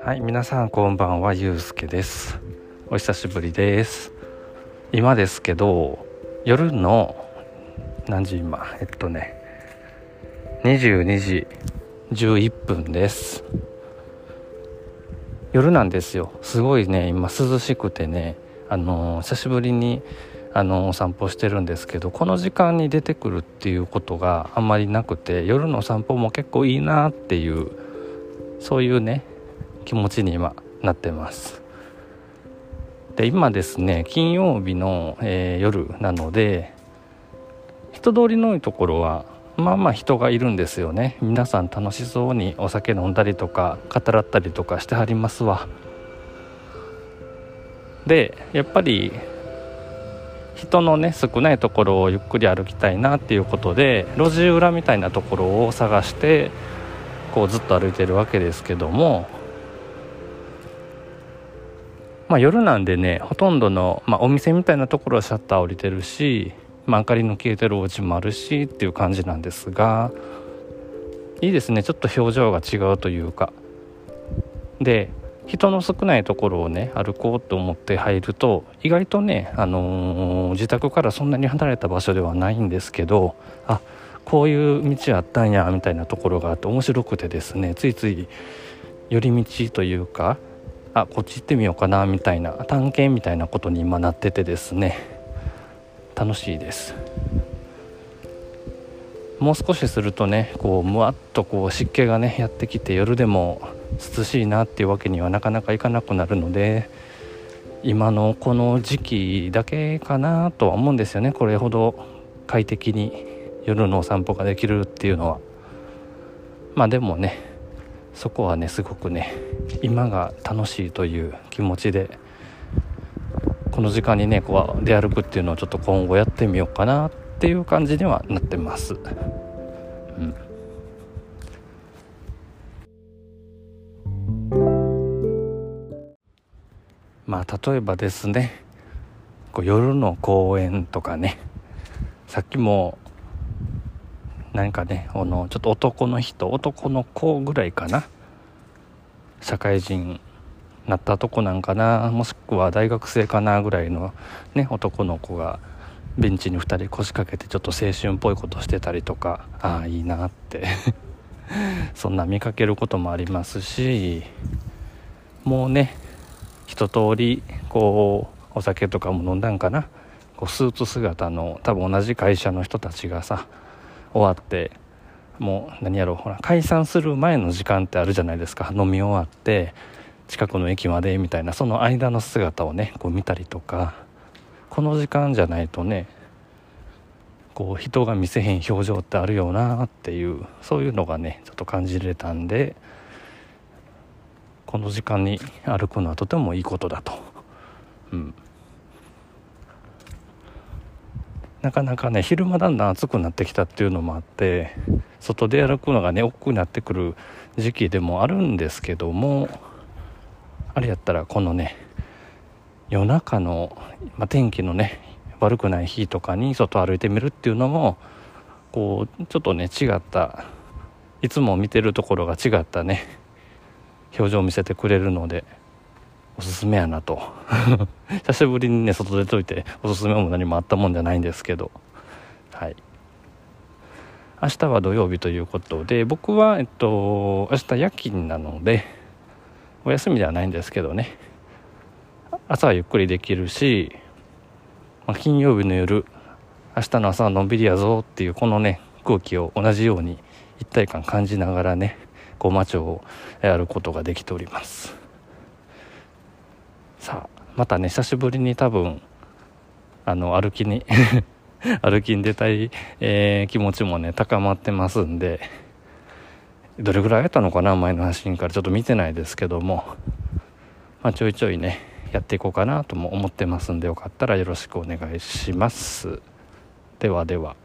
はい皆さんこんばんはゆうすけです。お久しぶりです。今ですけど夜の何時今？えっとね22時11分です。夜なんですよ。すごいね今涼しくてねあの久しぶりにあのお散歩してるんですけどこの時間に出てくるっていうことがあんまりなくて夜の散歩も結構いいなっていうそういうね気持ちに今なってます。で今ですね金曜日の、えー、夜なので人通りの多いところはまあまあ人がいるんですよね。皆さん楽しそうにお酒飲んだりとか語らったりとかしてはりますわ。でやっぱり人のね少ないところをゆっくり歩きたいなっていうことで路地裏みたいなところを探してこうずっと歩いてるわけですけどもまあ夜なんでねほとんどの、まあ、お店みたいなところはシャッター降りてるしまあ、明かりの消えてるお家もあるしっていう感じなんですがいいですね。ちょっと表情が違うというか。で人の少ないところをね歩こうと思って入ると意外とね、あのー、自宅からそんなに離れた場所ではないんですけどあこういう道あったんやみたいなところがあって面白くてですねついつい寄り道というかあこっち行ってみようかなみたいな探検みたいなことに今なっててですね。楽しいです。もう少しするとねこうむわっとこう湿気がねやってきて夜でも涼しいなっていうわけにはなかなかいかなくなるので今のこの時期だけかなとは思うんですよね。これほど快適に夜のお散歩ができるっていうのは。まあでもねそこはねすごくね今が楽しいという気持ちでこの時間にねこう出歩くっていうのをちょっと今後やってみようかなっていう感じにはなってます。うんまあ例えばですねこう夜の公園とかねさっきも何かねあのちょっと男の人男の子ぐらいかな。社会人なったとこなんかな。もしくは大学生かなぐらいのね男の子がベンチに2人腰掛けてちょっと青春っぽいことしてたりとか。ああいいなって。そんな見かけることもありますし。もうね一通りこうお酒とかも飲んだんかな。こうスーツ姿の多分同じ会社の人たちがさ終わってもう何やろうほら解散する前の時間ってあるじゃないですか。飲み終わって近くの駅までみたいなその間の姿をねこう見たりとか。この時間じゃないとねこう人が見せへん表情ってあるよなっていうそういうのがねちょっと感じれたんでこの時間に歩くのはとてもいいことだと。うん。なかなかね昼間だんだん暑くなってきたっていうのもあって外で歩くのがね億劫になってくる時期でもあるんですけどもあれやったらこのね夜中の、まあ、天気のね悪くない日とかに外歩いてみるっていうのもこうちょっとね違ったいつも見てるところが違ったね表情を見せてくれるのでおすすめやなと。久しぶりにね外出といておすすめも何もあったもんじゃないんですけど。はい。明日は土曜日ということで僕はえっと明日夜勤なのでお休みではないんですけどね。朝はゆっくりできるし、まあ、金曜日の夜明日の朝はのんびりやぞっていうこのね空気を同じように一体感感じながらねこう街をやることができております。またね久しぶりに多分あの歩きに 歩きに出たい、えー、気持ちもね高まってますんでどれぐらいやったのかな前の発信から。ちょっと見てないですけども、まあ、ちょいちょいねやっていこうかなとも思ってますんでよかったらよろしくお願いします。ではでは。